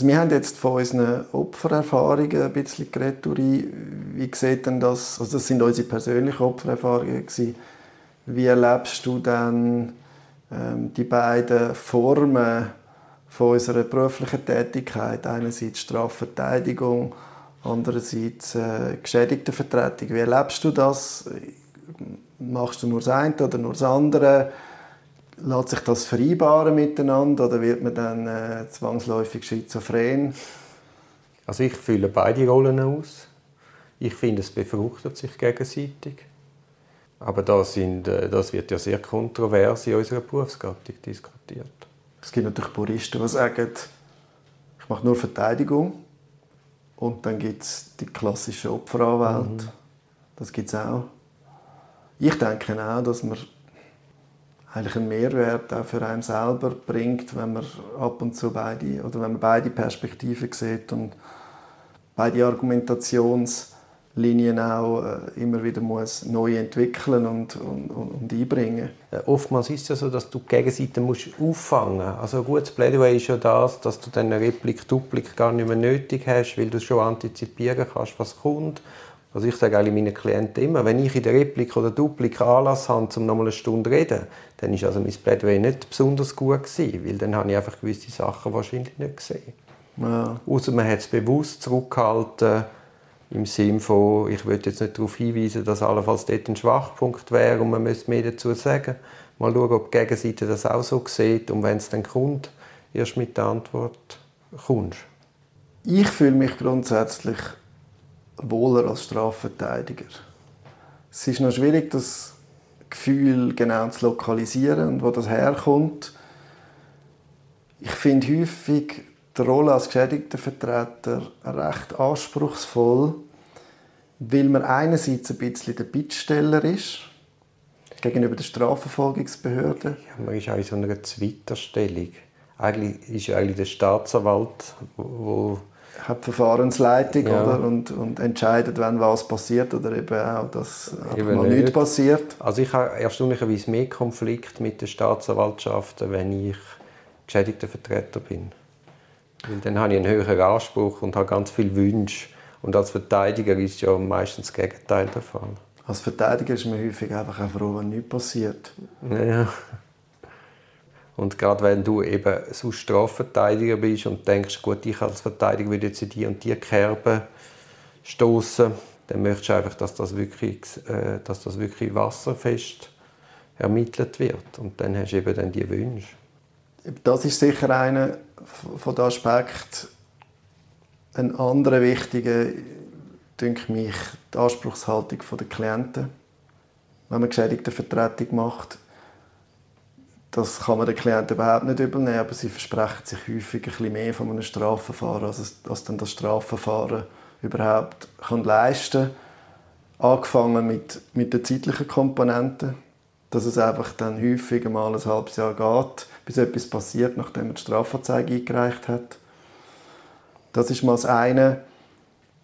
Also wir haben jetzt von unseren Opfererfahrungen ein bisschen geredet, Wie sieht denn das, also das sind unsere persönlichen Opfererfahrungen gewesen. Wie erlebst du dann ähm, die beiden Formen von unserer beruflichen Tätigkeit? Einerseits Strafverteidigung, andererseits äh, Geschädigtenvertretung. Wie erlebst du das? Machst du nur das eine oder nur das andere? Lässt sich das vereinbaren miteinander oder wird man dann äh, zwangsläufig schizophren? Also ich fühle beide Rollen aus. Ich finde, es befruchtet sich gegenseitig. Aber das, sind, äh, das wird ja sehr kontrovers in unserer Berufsgattung diskutiert. Es gibt natürlich Puristen, die sagen, ich mache nur Verteidigung. Und dann gibt es die klassische Opferanwalt. Mhm. Das gibt es auch. Ich denke auch, dass man eigentlich einen Mehrwert auch für einen selber bringt, wenn man ab und zu beide oder wenn man beide Perspektiven sieht und beide Argumentationslinien auch äh, immer wieder muss neu entwickeln und, und, und einbringen. Oftmals ist es ja so, dass du die Gegenseite musst auffangen musst. Also ein gutes Plädoyer ist ja das, dass du dann eine Replik, Duplik gar nicht mehr nötig hast, weil du schon antizipieren kannst, was kommt also ich sage eigentlich meinen Klienten immer, wenn ich in der Replik oder Duplik Anlass habe, um nochmal eine Stunde zu reden, dann ist also mein Plädoyer nicht besonders gut gewesen, weil dann habe ich einfach gewisse Sachen wahrscheinlich nicht gesehen. Ja. Außer man hat es bewusst zurückgehalten, im Sinne von, ich will jetzt nicht darauf hinweisen, dass allenfalls dort ein Schwachpunkt wäre und man müsste mehr dazu sagen. Mal schauen, ob die Gegenseite das auch so sieht und wenn es dann kommt, erst mit der Antwort kommst. Ich fühle mich grundsätzlich wohler als Strafverteidiger. Es ist noch schwierig, das Gefühl genau zu lokalisieren und wo das herkommt. Ich finde häufig die Rolle als Geschädigtenvertreter recht anspruchsvoll, weil man einerseits ein bisschen der Bittsteller ist gegenüber der Strafverfolgungsbehörde. Ja, man ist in so einer Zweiterstellung. Eigentlich ist eigentlich der Staatsanwalt, wo hat Verfahrensleitung ja. oder, und, und entscheidet, wenn was passiert oder eben auch, dass eben mal nichts passiert. Also ich habe erstaunlicherweise mehr Konflikt mit der Staatsanwaltschaft, wenn ich geschädigter Vertreter bin. Weil dann habe ich einen höheren Anspruch und habe ganz viele Wünsche. Und als Verteidiger ist ja meistens das Gegenteil der Fall. Als Verteidiger ist man häufig einfach auch froh, wenn nichts passiert. Ja. Und gerade wenn du eben so Strafverteidiger bist und denkst, gut, ich als Verteidiger würde jetzt in die und die Kerbe stoßen, dann möchtest du einfach, dass das wirklich, äh, dass das wirklich wasserfest ermittelt wird. Und dann hast du eben dann die Wünsche. Das ist sicher einer von den Aspekten. Ein anderer wichtiger, denke mich, die Anspruchshaltung der Klienten. Wenn man geschädigte Vertretung macht, das kann man den Klienten überhaupt nicht übernehmen, aber sie versprechen sich häufig ein bisschen mehr von einem Strafverfahren, als, es, als dann das Strafverfahren überhaupt kann leisten kann. Angefangen mit, mit der zeitlichen Komponente, dass es einfach dann häufig mal ein halbes Jahr geht, bis etwas passiert, nachdem man die Strafanzeige eingereicht hat. Das ist mal das eine.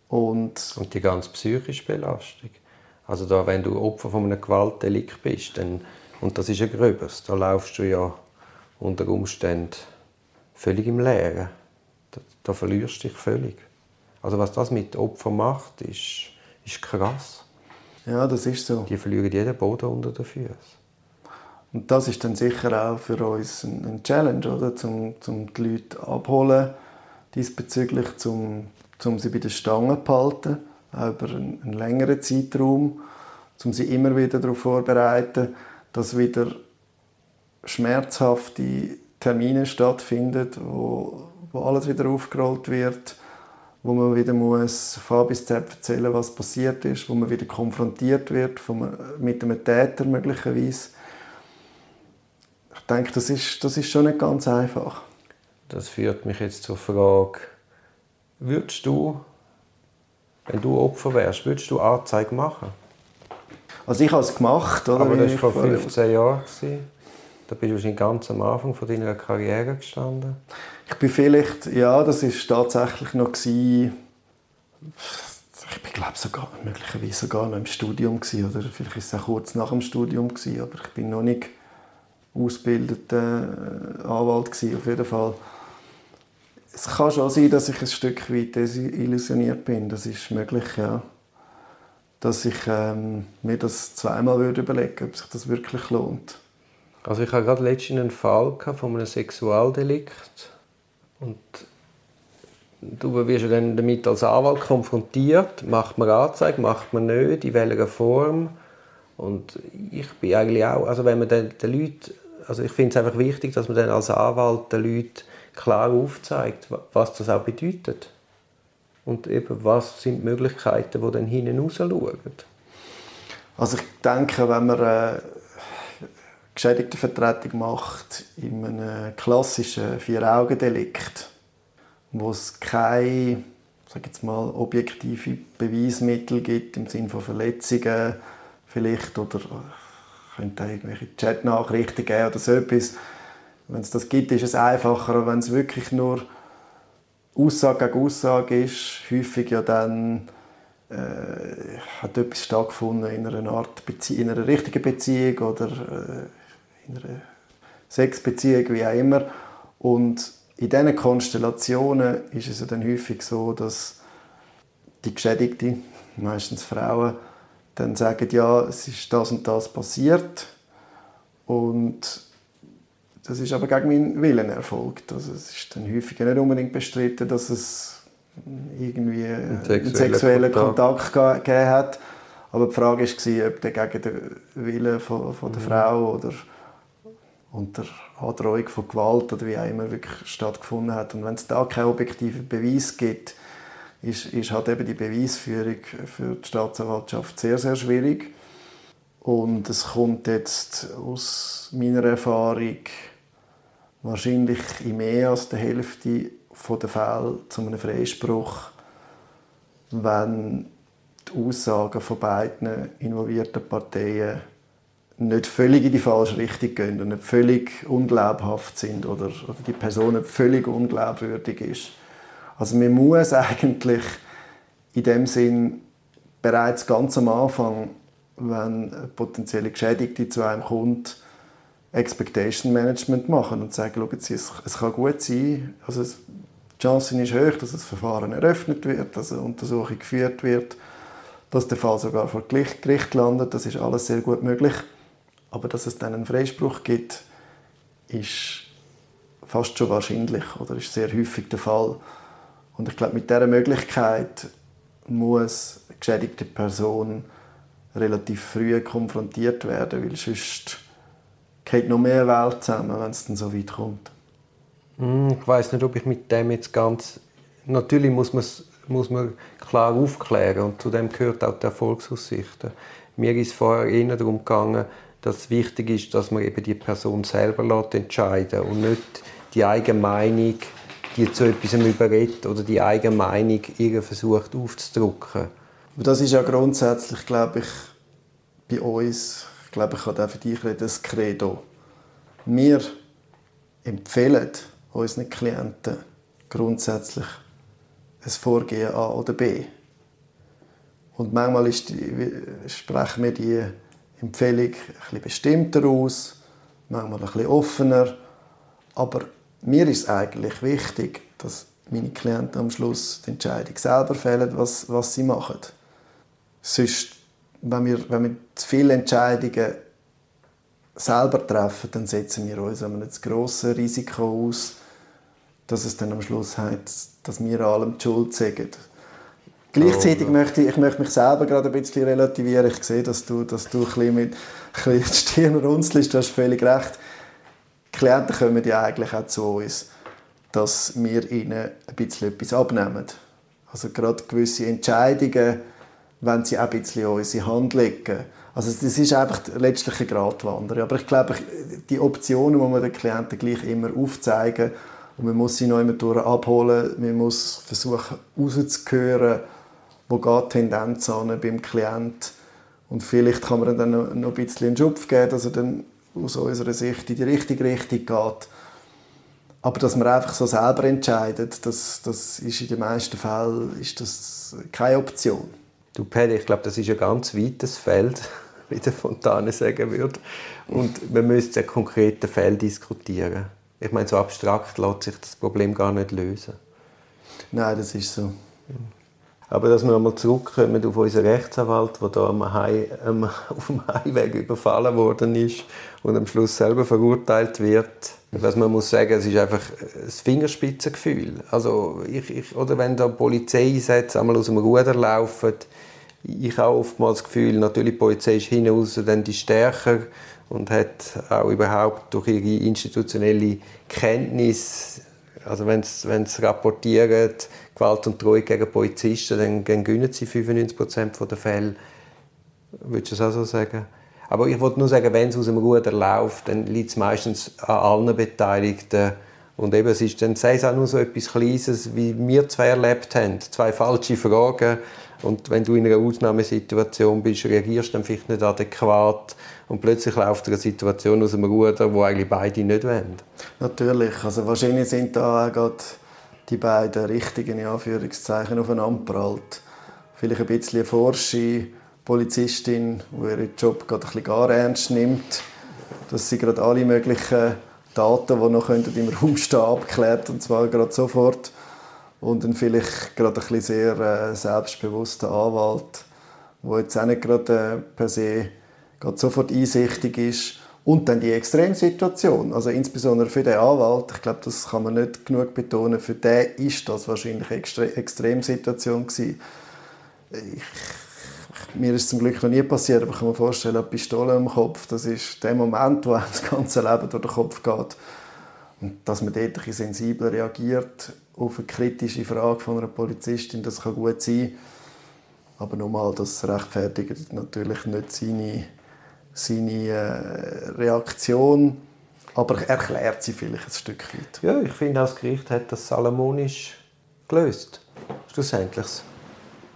Und, Und die ganz psychische Belastung. Also da, wenn du Opfer von einem Gewaltdelikt bist, dann und das ist ein Gröbes. Da laufst du ja unter Umständen völlig im Leeren. Da, da verlierst du dich völlig. Also was das mit Opfern macht, ist, ist krass. Ja, das ist so. Die verlieren jeden Boden unter den Füßen. Und das ist dann sicher auch für uns ein Challenge, oder? Zum, zum die Leute abholen, diesbezüglich, zum, zum sie bei der Stange zu halten, auch über einen, einen längeren Zeitraum, um sie immer wieder darauf vorzubereiten, dass wieder schmerzhafte Termine stattfinden, wo, wo alles wieder aufgerollt wird, wo man wieder muss von bis Z erzählen, was passiert ist, wo man wieder konfrontiert wird von, mit einem Täter möglicherweise. Ich denke, das ist, das ist schon nicht ganz einfach. Das führt mich jetzt zur Frage, würdest du, wenn du Opfer wärst, würdest du Anzeige machen? Also ich habe es gemacht. Oder? Aber das war vor 15 Jahren. Da bist du wahrscheinlich ganz am Anfang von deiner Karriere gestanden. Ich bin vielleicht, ja, das ist tatsächlich noch gewesen, ich bin glaube sogar möglicherweise sogar noch im Studium gewesen, oder vielleicht ist es auch kurz nach dem Studium gewesen, aber ich bin noch nicht ausgebildeter Anwalt gewesen, auf jeden Fall. es kann schon sein, dass ich ein Stück weit illusioniert bin. Das ist möglich, ja. Dass ich ähm, mir das zweimal würde überlegen ob sich das wirklich lohnt. Also ich hatte gerade letztens einen Fall von einem Sexualdelikt und du wirst dann damit als Anwalt konfrontiert. Macht man Anzeige, macht man nicht, in welcher Form? Und ich bin eigentlich auch, also wenn man den, den Leuten, also ich finde es einfach wichtig, dass man dann als Anwalt den Leuten klar aufzeigt, was das auch bedeutet. Und eben, was sind die Möglichkeiten, die dann hinten raus schauen. Also ich denke, wenn man eine Geschädigtenvertretung macht in einem klassischen Vier-Augen-Delikt, wo es keine sag jetzt mal, objektive Beweismittel gibt im Sinne von Verletzungen vielleicht oder könnte irgendwelche Chatnachrichten geben oder so etwas, wenn es das gibt, ist es einfacher, wenn es wirklich nur Aussage gegen Aussage ist, häufig ja dann äh, hat etwas stattgefunden in einer Art Bezie in einer richtigen Beziehung oder äh, in einer Sexbeziehung, wie auch immer. Und in diesen Konstellationen ist es ja dann häufig so, dass die Geschädigte, meistens Frauen, dann sagen, ja, es ist das und das passiert und das ist aber gegen meinen Willen erfolgt. Also es ist dann häufig nicht unbedingt bestritten, dass es irgendwie einen sexuellen, sexuellen Kontakt, Kontakt gegeben hat. Aber die Frage war, ob der gegen den Willen von, von der mhm. Frau oder unter Androhung von Gewalt oder wie auch immer wirklich stattgefunden hat. Und wenn es da keinen objektiven Beweis gibt, ist, ist halt eben die Beweisführung für die Staatsanwaltschaft sehr, sehr schwierig. Und es kommt jetzt aus meiner Erfahrung wahrscheinlich in mehr als der Hälfte der Fälle zu einem Freispruch, wenn die Aussagen von beiden involvierten Parteien nicht völlig in die falsche Richtung gehen und nicht völlig unglaubhaft sind oder, oder die Person nicht völlig unglaubwürdig ist. Also man muss eigentlich in dem Sinn bereits ganz am Anfang, wenn potenzielle Geschädigte zu einem kommt, Expectation Management machen und sagen, Sie, es, es kann gut sein, also es, die Chance ist hoch, dass das Verfahren eröffnet wird, dass eine Untersuchung geführt wird, dass der Fall sogar vor Gericht landet, das ist alles sehr gut möglich. Aber dass es dann einen Freispruch gibt, ist fast schon wahrscheinlich oder ist sehr häufig der Fall. Und ich glaube, mit dieser Möglichkeit muss eine geschädigte Person relativ früh konfrontiert werden, weil sonst geht noch mehr Welt zusammen, wenn es dann so weit kommt. Hm, ich weiß nicht, ob ich mit dem jetzt ganz... Natürlich muss, muss man klar aufklären und zu dem gehört auch die Erfolgsaussichten. Mir ist vorher eher darum gegangen, dass es wichtig ist, dass man eben die Person selber entscheiden lässt und nicht die eigene Meinung, die zu etwas überredet oder die eigene Meinung ihr versucht aufzudrücken. Das ist ja grundsätzlich, glaube ich, bei uns glaube, ich kann auch für dich reden, das Credo. Wir empfehlen unseren Klienten grundsätzlich ein Vorgehen A oder B. Und manchmal ist die, sprechen wir die Empfehlung ein bestimmter aus, manchmal ein bisschen offener. Aber mir ist eigentlich wichtig, dass meine Klienten am Schluss die Entscheidung selber fällen, was, was sie machen. Sonst wenn wir, wenn wir zu viele Entscheidungen selber treffen, dann setzen wir uns ein grosses Risiko aus, dass es dann am Schluss heißt, dass wir allem die Schuld sagen. Gleichzeitig oh, möchte ich, ich möchte mich selber gerade ein bisschen relativieren. Ich sehe, dass du, dass du ein bisschen mit ein bisschen die Stirn runzelst. Du hast völlig recht. Die Klienten kommen ja eigentlich auch zu uns, dass wir ihnen ein bisschen etwas abnehmen. Also gerade gewisse Entscheidungen, wenn sie auch ein bisschen in unsere Hand legen. Also das ist einfach letztlich eine Gratwanderung. Aber ich glaube, die Optionen muss man den Klienten gleich immer aufzeigen und man muss sie noch immer durch abholen. Man muss versuchen rauszuhören, wo geht die Tendenz an beim Klienten. Und vielleicht kann man dann noch ein bisschen einen Schupf geben, dass er dann aus unserer Sicht in die richtige Richtung geht. Aber dass man einfach so selber entscheidet, das, das ist in den meisten Fällen ist das keine Option. Du Paddy, ich glaube, das ist ein ganz weites Feld, wie der Fontane sagen würde. Und man müsste ein konkrete Feld diskutieren. Ich meine, so abstrakt lässt sich das Problem gar nicht lösen. Nein, das ist so. Aber dass wir einmal zurückkommen auf unseren Rechtsanwalt, der da am High, ähm, auf dem Highweg überfallen worden ist und am Schluss selber verurteilt wird. Was man muss sagen, es ist einfach ein Fingerspitzengefühl. Also ich, ich, oder wenn da Polizeieinsätze einmal aus dem Ruder laufen, ich habe oftmals das Gefühl, natürlich die Polizei ist hinaus dann die stärker und hat auch überhaupt durch ihre institutionelle Kenntnis, also wenn sie rapportieren, Gewalt und Drohung gegen Polizisten, dann, dann gewinnen sie 95% der Fälle. Würdest du das auch so sagen? Aber ich wollte nur sagen, wenn es aus dem Ruder läuft, dann liegt es meistens an allen Beteiligten. Und eben, es ist dann, sei es auch nur so etwas Kleines, wie wir zwei erlebt haben. Zwei falsche Fragen. Und wenn du in einer Ausnahmesituation bist, reagierst du dann vielleicht nicht adäquat. Und plötzlich läuft eine Situation aus dem Ruder, wo eigentlich beide nicht wollen. Natürlich. Also wahrscheinlich sind da auch gerade die beiden richtigen Anführungszeichen aufeinander prallt. Vielleicht ein bisschen eine forsche Polizistin, die ihren Job gerade ein bisschen gar ernst nimmt, dass sie gerade alle möglichen Daten, die noch im Raum stehen, abklärt, und zwar gerade sofort. Und dann vielleicht gerade ein bisschen sehr äh, selbstbewusster Anwalt, der jetzt auch nicht gerade äh, per se gerade sofort einsichtig ist und dann die Extremsituation, also insbesondere für den Anwalt, ich glaube, das kann man nicht genug betonen, für den ist das wahrscheinlich eine Extre Extremsituation gewesen. Ich, mir ist zum Glück noch nie passiert, aber ich kann mir vorstellen, eine Pistole im Kopf, das ist der Moment, wo einem das ganze Leben durch den Kopf geht. Und dass man dort ein sensibler reagiert auf eine kritische Frage von einer Polizistin, das kann gut sein. Aber nochmal, das rechtfertigt natürlich nicht seine seine äh, Reaktion, aber erklärt sie vielleicht ein Stück weit. Ja, ich finde, das Gericht hat das salomonisch gelöst, schlussendlich.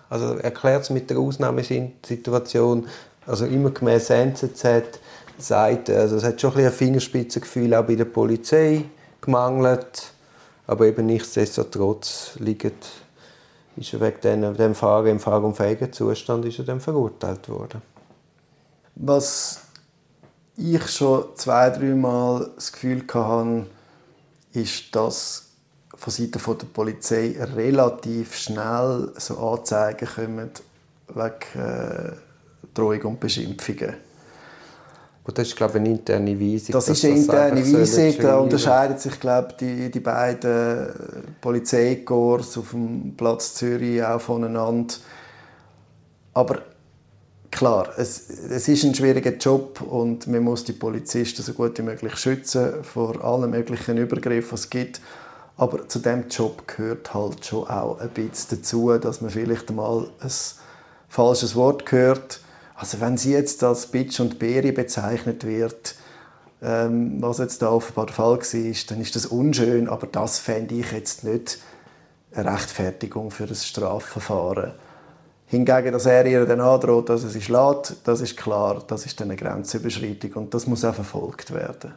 Also erklärt es mit der Ausnahmesituation, also immer gemäß NZZ, sagt, also es hat schon ein, ein Fingerspitzengefühl auch bei der Polizei gemangelt, aber eben nichtsdestotrotz liegt, ist er wegen dem Fahrer im fahrunfähigen Zustand ist er dann verurteilt worden. Was ich schon zwei, dreimal das Gefühl hatte, ist, dass von Seiten der Polizei relativ schnell so Anzeigen kommen wegen äh, Drohung und Beschimpfungen. Und das ist, glaube ich, eine interne Weisung. Das ist eine interne Weisung. Da unterscheiden sich, glaube die, die beiden Polizeikorps auf dem Platz Zürich auch voneinander. Aber klar, es, es ist ein schwieriger Job und man muss die Polizisten so gut wie möglich schützen vor allen möglichen Übergriffen, die es gibt. Aber zu dem Job gehört halt schon auch ein bisschen dazu, dass man vielleicht mal ein falsches Wort hört. Also wenn sie jetzt als Bitch und Beri bezeichnet wird, ähm, was jetzt da offenbar der Fall war, dann ist das unschön, aber das fände ich jetzt nicht eine Rechtfertigung für ein Strafverfahren. Hingegen, dass er ihr dann androht, dass er sie schlägt, das ist klar, das ist eine Grenzüberschreitung und das muss auch verfolgt werden.